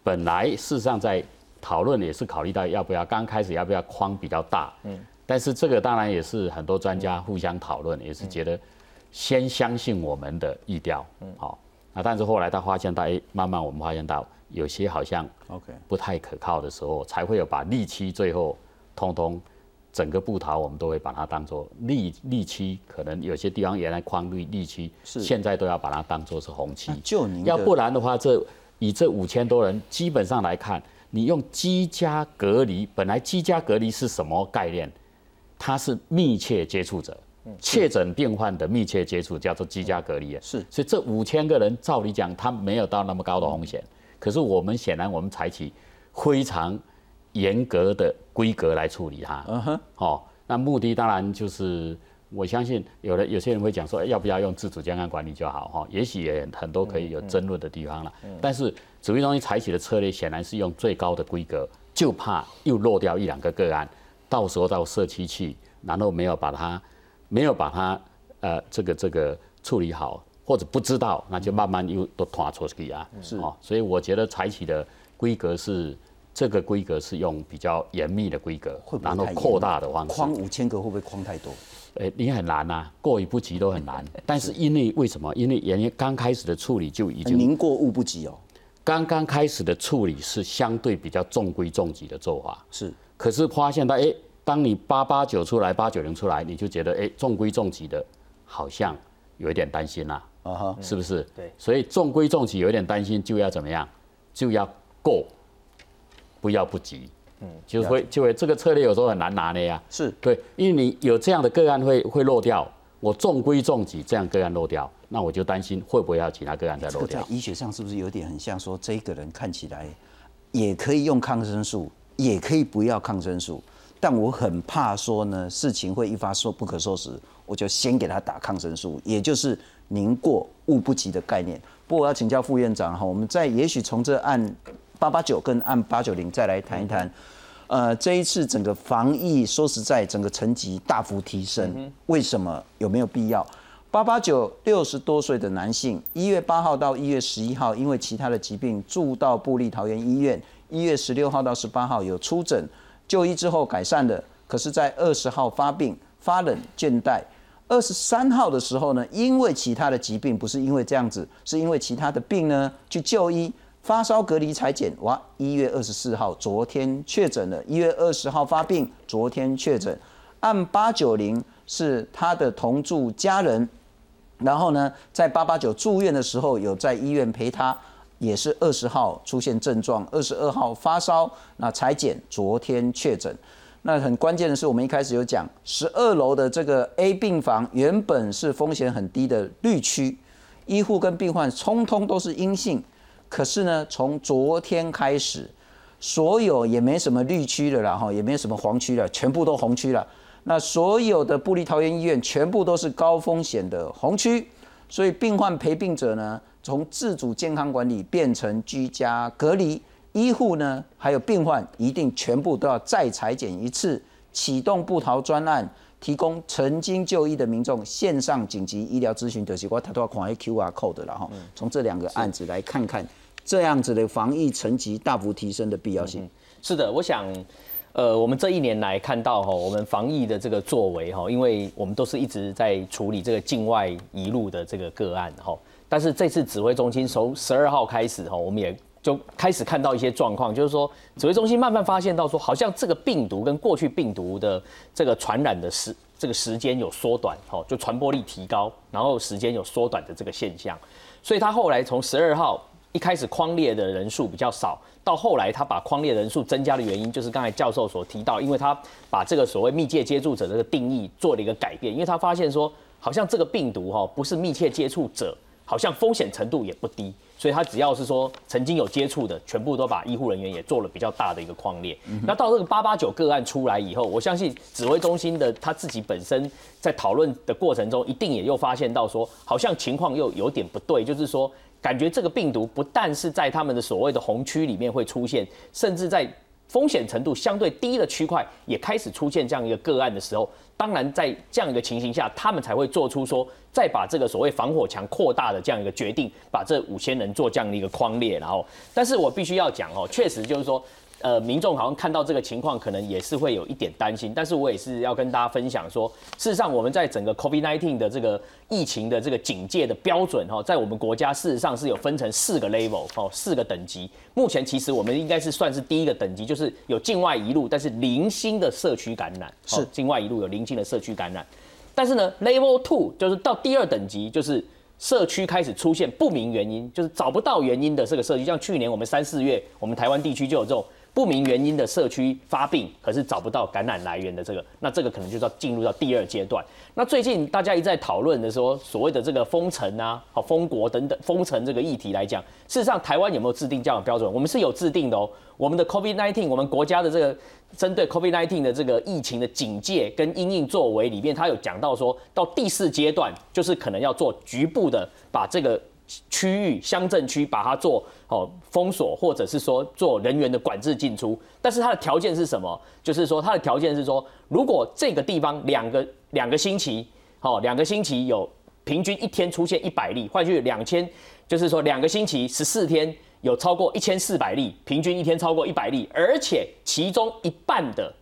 本来事实上在讨论也是考虑到要不要刚开始要不要框比较大，嗯，但是这个当然也是很多专家互相讨论，也是觉得先相信我们的意调，嗯，好，那但是后来他发现到，哎，慢慢我们发现到有些好像 OK 不太可靠的时候，才会有把利期最后通通整个布逃我们都会把它当做利利期，可能有些地方原来框利利期，是。现在都要把它当做是红期，就您要不然的话这。以这五千多人基本上来看，你用居家隔离，本来居家隔离是什么概念？它是密切接触者，确诊病患的密切接触叫做居家隔离啊。是，所以这五千个人照理讲，他没有到那么高的风险。可是我们显然我们采取非常严格的规格来处理它。嗯哼，哦，那目的当然就是。我相信有的有些人会讲说，要不要用自主健康管理就好哈？也许也很多可以有争论的地方了。但是指挥中心采取的策略显然是用最高的规格，就怕又落掉一两个个案，到时候到社区去，然后没有把它没有把它呃这个这个处理好，或者不知道，那就慢慢又都拖出去啊。是哦，所以我觉得采取的规格是这个规格是用比较严密的规格，然后扩大的方式。框五千个会不会框太多？诶，你很难呐，过于不及都很难。但是因为为什么？因为原因刚开始的处理就已经宁过勿不及哦。刚刚开始的处理是相对比较重规重矩的做法。是。可是发现到，哎，当你八八九出来，八九零出来，你就觉得，哎，重规重矩的，好像有一点担心啦。啊哈。是不是？对。所以重规重矩有一点担心，就要怎么样？就要过，不要不及。嗯，就会就会这个策略有时候很难拿捏呀。是对，因为你有这样的个案会会落掉，我中规中矩这样个案漏掉，那我就担心会不会要其他个案再漏掉。医学上是不是有点很像说，这个人看起来也可以用抗生素，也可以不要抗生素，但我很怕说呢，事情会一发说不可收拾，我就先给他打抗生素，也就是宁过勿不及的概念。不过我要请教副院长哈，我们在也许从这案。八八九跟按八九零再来谈一谈，呃，这一次整个防疫说实在，整个层级大幅提升，为什么？有没有必要？八八九六十多岁的男性，一月八号到一月十一号，因为其他的疾病住到布利桃园医院，一月十六号到十八号有出诊，就医之后改善的，可是，在二十号发病发冷倦怠，二十三号的时候呢，因为其他的疾病，不是因为这样子，是因为其他的病呢，去就医。发烧隔离裁剪，哇！一月二十四号，昨天确诊了。一月二十号发病，昨天确诊。按八九零是他的同住家人，然后呢，在八八九住院的时候有在医院陪他，也是二十号出现症状，二十二号发烧，那裁剪昨天确诊。那很关键的是，我们一开始有讲，十二楼的这个 A 病房原本是风险很低的绿区。医护跟病患通通都是阴性。可是呢，从昨天开始，所有也没什么绿区的了，哈，也没什么黄区了，全部都红区了。那所有的布利桃园医院全部都是高风险的红区，所以病患陪病者呢，从自主健康管理变成居家隔离。医护呢，还有病患一定全部都要再裁剪一次，启动布逃专案，提供曾经就医的民众线上紧急医疗咨询的结果，他都要看 QR code 了哈。从这两个案子来看看，这样子的防疫层级大幅提升的必要性。是的，我想，呃，我们这一年来看到哈，我们防疫的这个作为哈，因为我们都是一直在处理这个境外移入的这个个案哈，但是这次指挥中心从十二号开始哈，我们也。就开始看到一些状况，就是说指挥中心慢慢发现到说，好像这个病毒跟过去病毒的这个传染的时这个时间有缩短，哦，就传播力提高，然后时间有缩短的这个现象。所以他后来从十二号一开始框列的人数比较少，到后来他把框列人数增加的原因，就是刚才教授所提到，因为他把这个所谓密切接触者这个定义做了一个改变，因为他发现说，好像这个病毒哈不是密切接触者，好像风险程度也不低。所以他只要是说曾经有接触的，全部都把医护人员也做了比较大的一个框列。那到这个八八九个案出来以后，我相信指挥中心的他自己本身在讨论的过程中，一定也又发现到说，好像情况又有点不对，就是说感觉这个病毒不但是在他们的所谓的红区里面会出现，甚至在。风险程度相对低的区块也开始出现这样一个个案的时候，当然在这样一个情形下，他们才会做出说再把这个所谓防火墙扩大的这样一个决定，把这五千人做这样的一个框列。然后，但是我必须要讲哦，确实就是说。呃，民众好像看到这个情况，可能也是会有一点担心。但是我也是要跟大家分享说，事实上我们在整个 COVID-19 的这个疫情的这个警戒的标准哈，在我们国家事实上是有分成四个 level 哦，四个等级。目前其实我们应该是算是第一个等级，就是有境外一路，但是零星的社区感染是境外一路有零星的社区感染。但是呢，level two 就是到第二等级，就是社区开始出现不明原因，就是找不到原因的这个社区，像去年我们三四月，我们台湾地区就有这种。不明原因的社区发病，可是找不到感染来源的这个，那这个可能就要进入到第二阶段。那最近大家一再讨论的说，所谓的这个封城啊、好封国等等封城这个议题来讲，事实上台湾有没有制定这样的标准？我们是有制定的哦。我们的 COVID-19，我们国家的这个针对 COVID-19 的这个疫情的警戒跟因应作为里面，它有讲到说到第四阶段，就是可能要做局部的把这个。区域乡镇区把它做哦封锁，或者是说做人员的管制进出，但是它的条件是什么？就是说它的条件是说，如果这个地方两个两个星期，哦两个星期有平均一天出现一百例，换句两千，就是说两个星期十四天有超过一千四百例，平均一天超过一百例，而且其中一半的。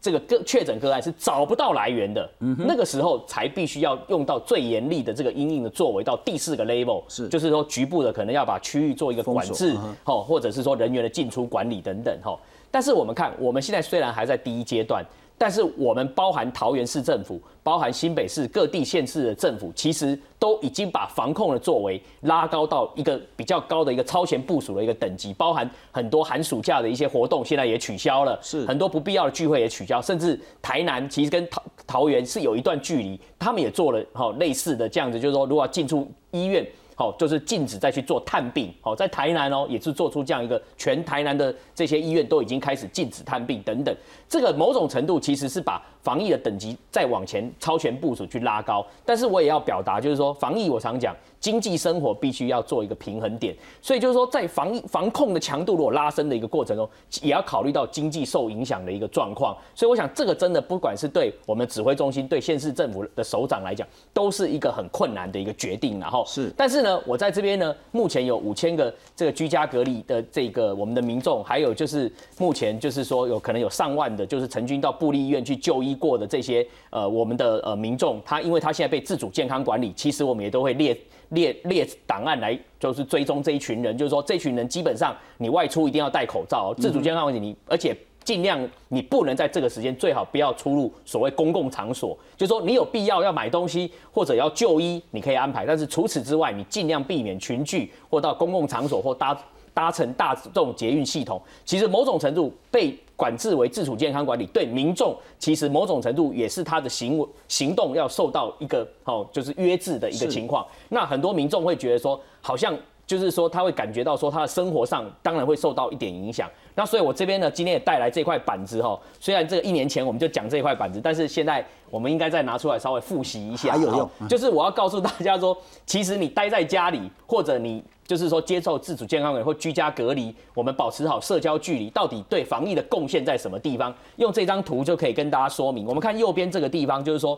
这个个确诊个案是找不到来源的，那个时候才必须要用到最严厉的这个阴影的作为，到第四个 level，是就是说局部的可能要把区域做一个管制，吼，或者是说人员的进出管理等等，哈。但是我们看，我们现在虽然还在第一阶段。但是我们包含桃园市政府，包含新北市各地县市的政府，其实都已经把防控的作为拉高到一个比较高的一个超前部署的一个等级，包含很多寒暑假的一些活动现在也取消了，是很多不必要的聚会也取消，甚至台南其实跟桃桃园是有一段距离，他们也做了哈类似的这样子，就是说如果要进出医院。好，就是禁止再去做探病。好，在台南哦，也是做出这样一个，全台南的这些医院都已经开始禁止探病等等。这个某种程度其实是把防疫的等级再往前超前部署去拉高。但是我也要表达，就是说防疫，我常讲。经济生活必须要做一个平衡点，所以就是说，在防疫防控的强度如果拉升的一个过程中，也要考虑到经济受影响的一个状况。所以我想，这个真的不管是对我们指挥中心、对县市政府的首长来讲，都是一个很困难的一个决定。然后是，但是呢，我在这边呢，目前有五千个这个居家隔离的这个我们的民众，还有就是目前就是说有可能有上万就是曾经到布利医院去就医过的这些呃我们的呃民众，他因为他现在被自主健康管理，其实我们也都会列。列列档案来，就是追踪这一群人，就是说这群人基本上你外出一定要戴口罩，自主健康问题你，而且尽量你不能在这个时间最好不要出入所谓公共场所，就是说你有必要要买东西或者要就医，你可以安排，但是除此之外，你尽量避免群聚或到公共场所或搭搭乘大众捷运系统，其实某种程度被管制为自主健康管理，对民众其实某种程度也是他的行为行动要受到一个哦，就是约制的一个情况。那很多民众会觉得说，好像就是说他会感觉到说他的生活上当然会受到一点影响。那所以我这边呢，今天也带来这块板子哈。虽然这个一年前我们就讲这块板子，但是现在我们应该再拿出来稍微复习一下。还有用，就是我要告诉大家说，其实你待在家里，或者你就是说接受自主健康管理或居家隔离，我们保持好社交距离，到底对防疫的贡献在什么地方？用这张图就可以跟大家说明。我们看右边这个地方，就是说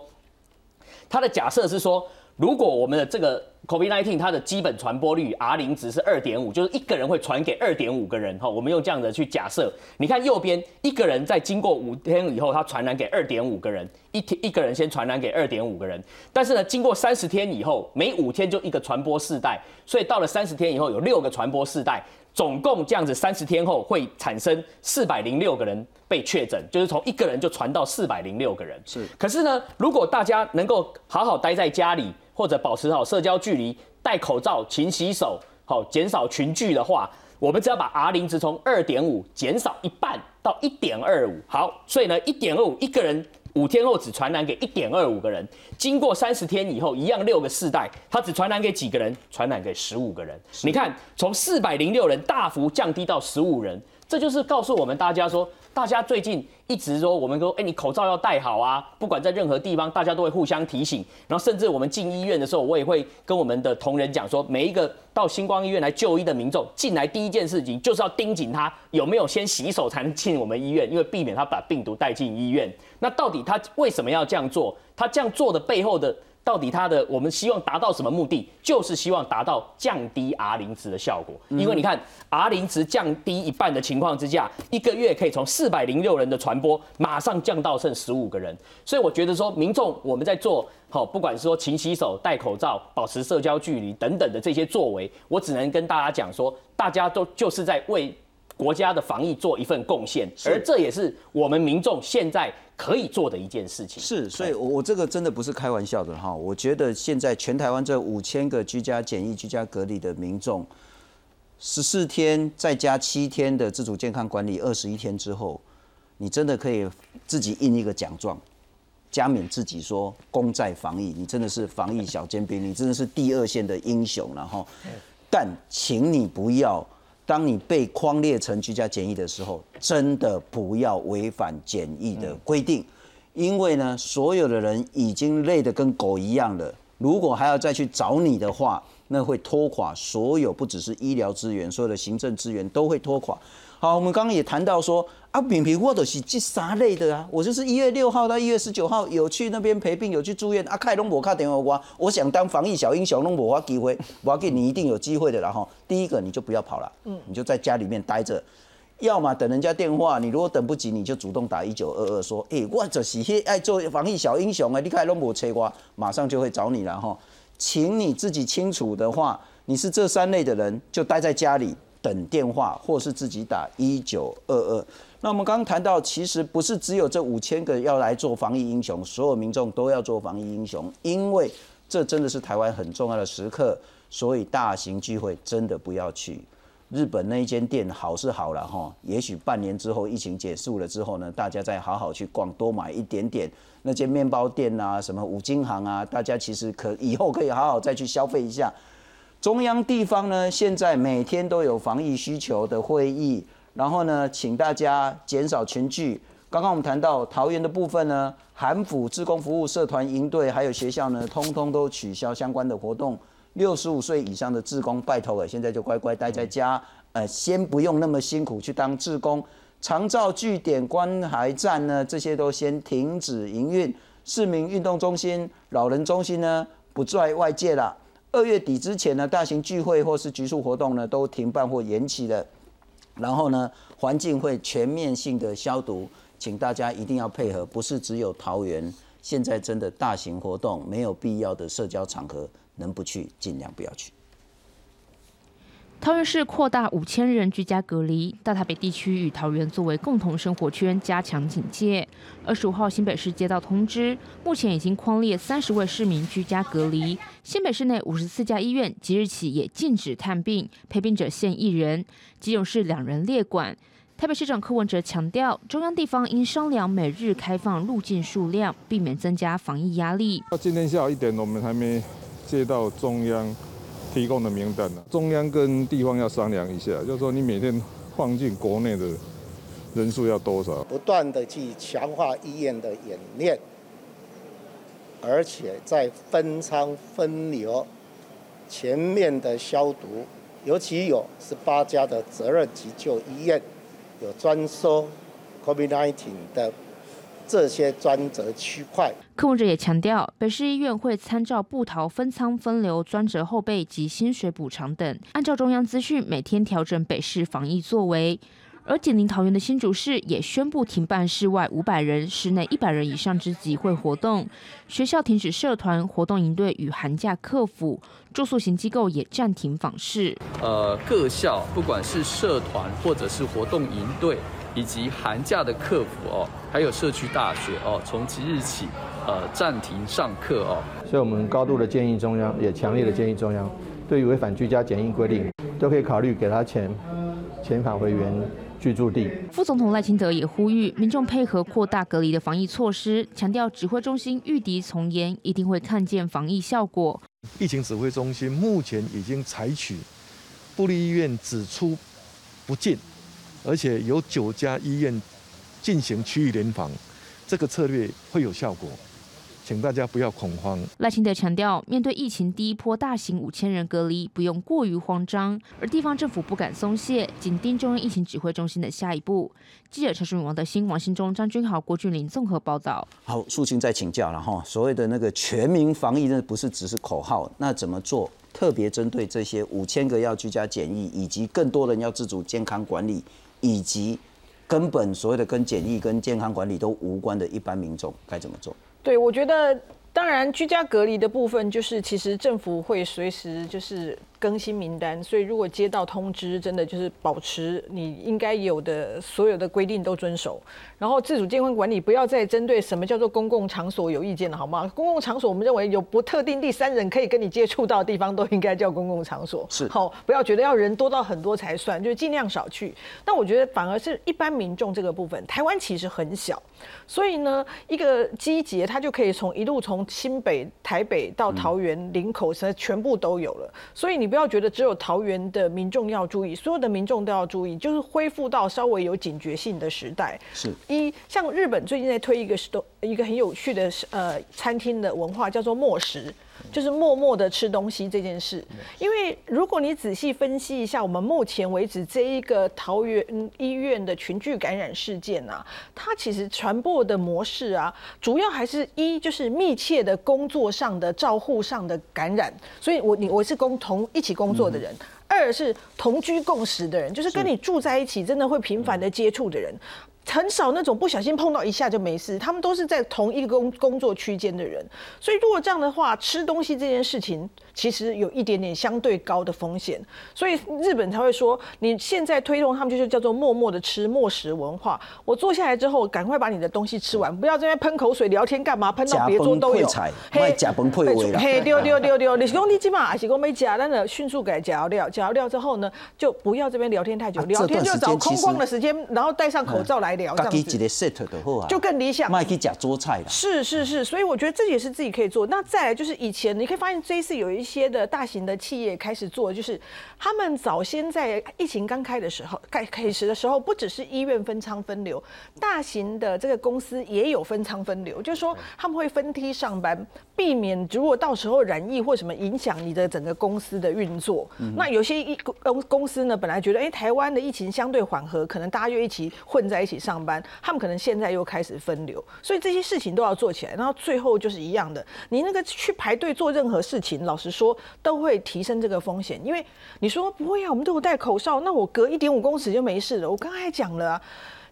它的假设是说。如果我们的这个 COVID-19 它的基本传播率 R 零值是二点五，就是一个人会传给二点五个人哈。我们用这样的去假设，你看右边一个人在经过五天以后，他传染给二点五个人，一天一个人先传染给二点五个人。但是呢，经过三十天以后，每五天就一个传播世代，所以到了三十天以后有六个传播世代，总共这样子三十天后会产生四百零六个人被确诊，就是从一个人就传到四百零六个人。是，可是呢，如果大家能够好好待在家里。或者保持好社交距离，戴口罩、勤洗手，好减少群聚的话，我们只要把 R 零值从二点五减少一半到一点二五。好，所以呢，一点二五一个人五天后只传染给一点二五个人，经过三十天以后，一样六个世代，它只传染给几个人？传染给十五个人。你看，从四百零六人大幅降低到十五人，这就是告诉我们大家说。大家最近一直说，我们说，哎，你口罩要戴好啊！不管在任何地方，大家都会互相提醒。然后，甚至我们进医院的时候，我也会跟我们的同仁讲说，每一个到星光医院来就医的民众，进来第一件事情就是要盯紧他有没有先洗手才能进我们医院，因为避免他把病毒带进医院。那到底他为什么要这样做？他这样做的背后的。到底他的我们希望达到什么目的？就是希望达到降低 R 零值的效果。因为你看 R 零值降低一半的情况之下，一个月可以从四百零六人的传播，马上降到剩十五个人。所以我觉得说，民众我们在做好，不管是说勤洗手、戴口罩、保持社交距离等等的这些作为，我只能跟大家讲说，大家都就是在为国家的防疫做一份贡献，而这也是我们民众现在。可以做的一件事情是，所以，我我这个真的不是开玩笑的哈。我觉得现在全台湾这五千个居家检疫、居家隔离的民众，十四天再加七天的自主健康管理，二十一天之后，你真的可以自己印一个奖状，加冕自己说功在防疫，你真的是防疫小尖兵，你真的是第二线的英雄然后。但请你不要。当你被框列成居家检疫的时候，真的不要违反检疫的规定，因为呢，所有的人已经累得跟狗一样了。如果还要再去找你的话，那会拖垮所有，不只是医疗资源，所有的行政资源都会拖垮。好，我们刚刚也谈到说啊，扁平或者是这三类的啊，我就是一月六号到一月十九号有去那边陪病，有去住院啊，开龙博卡电话我，我想当防疫小英雄，龙博发机会，我要给你一定有机会的然后第一个你就不要跑了，嗯，你就在家里面待着，要么等人家电话，你如果等不及，你就主动打一九二二说，哎，我就是爱做防疫小英雄啊，你开龙博车我马上就会找你了哈，请你自己清楚的话，你是这三类的人，就待在家里。等电话，或是自己打一九二二。那我们刚刚谈到，其实不是只有这五千个要来做防疫英雄，所有民众都要做防疫英雄，因为这真的是台湾很重要的时刻。所以大型聚会真的不要去。日本那一间店好是好了哈，也许半年之后疫情结束了之后呢，大家再好好去逛，多买一点点那间面包店啊，什么五金行啊，大家其实可以后可以好好再去消费一下。中央地方呢，现在每天都有防疫需求的会议，然后呢，请大家减少群聚。刚刚我们谈到桃园的部分呢，韩府志工服务社团营队还有学校呢，通通都取消相关的活动。六十五岁以上的志工拜托了，现在就乖乖待在家，呃，先不用那么辛苦去当志工。长照据点、关怀站呢，这些都先停止营运。市民运动中心、老人中心呢，不在外界了。二月底之前呢，大型聚会或是局促活动呢，都停办或延期了。然后呢，环境会全面性的消毒，请大家一定要配合。不是只有桃园，现在真的大型活动没有必要的社交场合，能不去尽量不要去。桃园市扩大五千人居家隔离，大台北地区与桃园作为共同生活圈，加强警戒。二十五号，新北市接到通知，目前已经框列三十位市民居家隔离。新北市内五十四家医院即日起也禁止探病，陪病者限一人，基隆市两人列管。台北市长柯文哲强调，中央地方应商量每日开放入境数量，避免增加防疫压力。到今天下午一点，我们还没接到中央。提供的名单呢？中央跟地方要商量一下，就是说你每天放进国内的人数要多少？不断的去强化医院的演练，而且在分仓分流、全面的消毒，尤其有十八家的责任急救医院有专收 COVID-19 的。这些专责区块，柯文哲也强调，北市医院会参照布桃分仓分流、专责后备及薪水补偿等，按照中央资讯每天调整北市防疫作为。而紧邻桃园的新竹市也宣布停办室外五百人、室内一百人以上之集会活动，学校停止社团活动营队与寒假客服，住宿型机构也暂停访视。呃，各校不管是社团或者是活动营队。以及寒假的客服哦，还有社区大学哦，从即日起，呃，暂停上课哦。所以我们高度的建议中央，也强烈的建议中央，对于违反居家检疫规定，都可以考虑给他遣遣返回原居住地。副总统赖清德也呼吁民众配合扩大隔离的防疫措施，强调指挥中心御敌从严，一定会看见防疫效果。疫情指挥中心目前已经采取，布立医院只出不进。而且有九家医院进行区域联防，这个策略会有效果，请大家不要恐慌。赖清德强调，面对疫情第一波大型五千人隔离，不用过于慌张，而地方政府不敢松懈，紧盯中央疫情指挥中心的下一步。记者陈淑敏、王德兴、王新忠、张君豪、郭俊霖综合报道。好，素清再请教了哈，所谓的那个全民防疫，那不是只是口号，那怎么做？特别针对这些五千个要居家检疫，以及更多人要自主健康管理。以及根本所谓的跟检疫、跟健康管理都无关的一般民众该怎么做？对，我觉得当然居家隔离的部分，就是其实政府会随时就是。更新名单，所以如果接到通知，真的就是保持你应该有的所有的规定都遵守。然后自主健康管理，不要再针对什么叫做公共场所有意见了，好吗？公共场所，我们认为有不特定第三人可以跟你接触到的地方，都应该叫公共场所。是，好，不要觉得要人多到很多才算，就尽量少去。但我觉得反而是一般民众这个部分，台湾其实很小，所以呢，一个机节它就可以从一路从新北、台北到桃园、林口，实全部都有了。所以你。不要觉得只有桃园的民众要注意，所有的民众都要注意，就是恢复到稍微有警觉性的时代。是一像日本最近在推一个是都一个很有趣的呃餐厅的文化，叫做墨食。就是默默的吃东西这件事，因为如果你仔细分析一下，我们目前为止这一个桃园医院的群聚感染事件啊，它其实传播的模式啊，主要还是一就是密切的工作上的照护上的感染，所以我你我是共同一起工作的人，二是同居共食的人，就是跟你住在一起，真的会频繁的接触的人。很少那种不小心碰到一下就没事，他们都是在同一个工工作区间的人，所以如果这样的话，吃东西这件事情其实有一点点相对高的风险，所以日本才会说，你现在推动他们就是叫做默默的吃默食文化。我坐下来之后，赶快把你的东西吃完，不要这边喷口水聊天干嘛？喷到别桌都有。嘿，假崩配味嘿，丢丢丢丢，你是讲你起码还是讲没假，但是迅速给夹料，夹料之后呢，就不要这边聊天太久，聊天就找空旷的时间，然后戴上口罩来。自己一个 set 的好啊，就更理想。卖去假做菜了。是是是，所以我觉得这也是自己可以做。那再来就是以前你可以发现这一次有一些的大型的企业开始做，就是他们早先在疫情刚开的时候，开开始的时候，不只是医院分仓分流，大型的这个公司也有分仓分流，就是说他们会分梯上班，避免如果到时候染疫或什么影响你的整个公司的运作。那有些一公公司呢，本来觉得哎台湾的疫情相对缓和，可能大家就一起混在一起上班。他们可能现在又开始分流，所以这些事情都要做起来。然后最后就是一样的，你那个去排队做任何事情，老实说都会提升这个风险。因为你说不会啊，我们都有戴口罩，那我隔一点五公尺就没事了。我刚才讲了啊，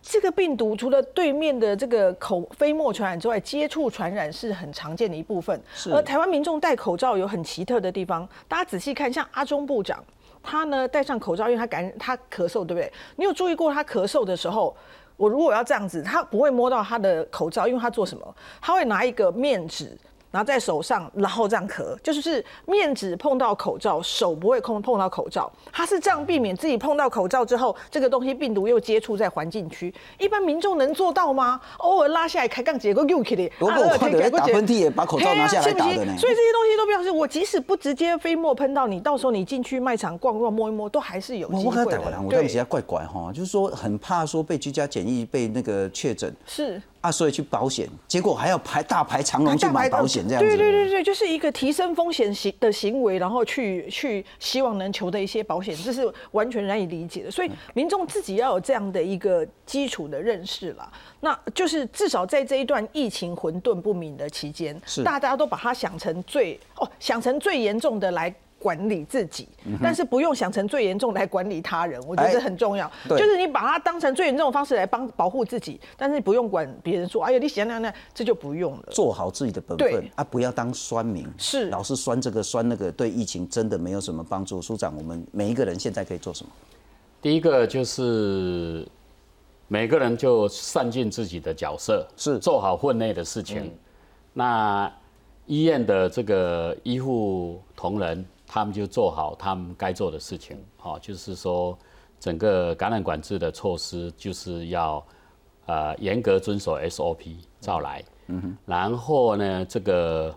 这个病毒除了对面的这个口飞沫传染之外，接触传染是很常见的一部分。而台湾民众戴口罩有很奇特的地方，大家仔细看，像阿中部长。他呢戴上口罩，因为他感他咳嗽，对不对？你有注意过他咳嗽的时候，我如果要这样子，他不会摸到他的口罩，因为他做什么？他会拿一个面纸。拿在手上，然后这样咳，就是面纸碰到口罩，手不会碰碰到口罩，它是这样避免自己碰到口罩之后，这个东西病毒又接触在环境区。一般民众能做到吗？偶尔拉下来开杠结个又起来，如果我打喷嚏也把口罩拿下来打的呢？所以这些东西都表示，我即使不直接飞沫喷到你，到时候你进去卖场逛逛摸一摸，都还是有机会的。我这样子怪怪哈，就是说很怕说被居家检疫被那个确诊是。啊，所以去保险，结果还要排大排长龙去买保险，这样子。对对对对，就是一个提升风险行的行为，然后去去希望能求的一些保险，这是完全难以理解的。所以民众自己要有这样的一个基础的认识了。那就是至少在这一段疫情混沌不明的期间，是大家都把它想成最哦，想成最严重的来。管理自己，但是不用想成最严重来管理他人，我觉得很重要。就是你把它当成最严重的方式来帮保护自己，但是不用管别人说，哎呀，你想那那，这就不用了。做好自己的本分啊，不要当酸民，是老是酸这个酸那个，对疫情真的没有什么帮助。署长，我们每一个人现在可以做什么？第一个就是每个人就善尽自己的角色，是做好分内的事情。那医院的这个医护同仁。他们就做好他们该做的事情，好，就是说整个感染管制的措施就是要呃严格遵守 SOP 照来，嗯哼，然后呢，这个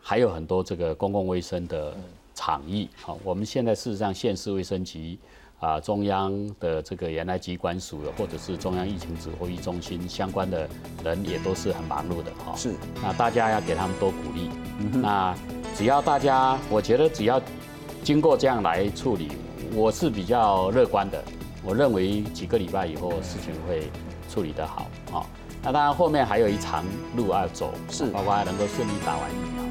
还有很多这个公共卫生的倡议，好，我们现在事实上县市卫生局啊，中央的这个原来机关署的或者是中央疫情指挥中心相关的人也都是很忙碌的，哈，是，那大家要给他们多鼓励，那只要大家，我觉得只要经过这样来处理，我是比较乐观的。我认为几个礼拜以后事情会处理得好啊。那当然后面还有一长路要走，是包括能够顺利打完疫苗。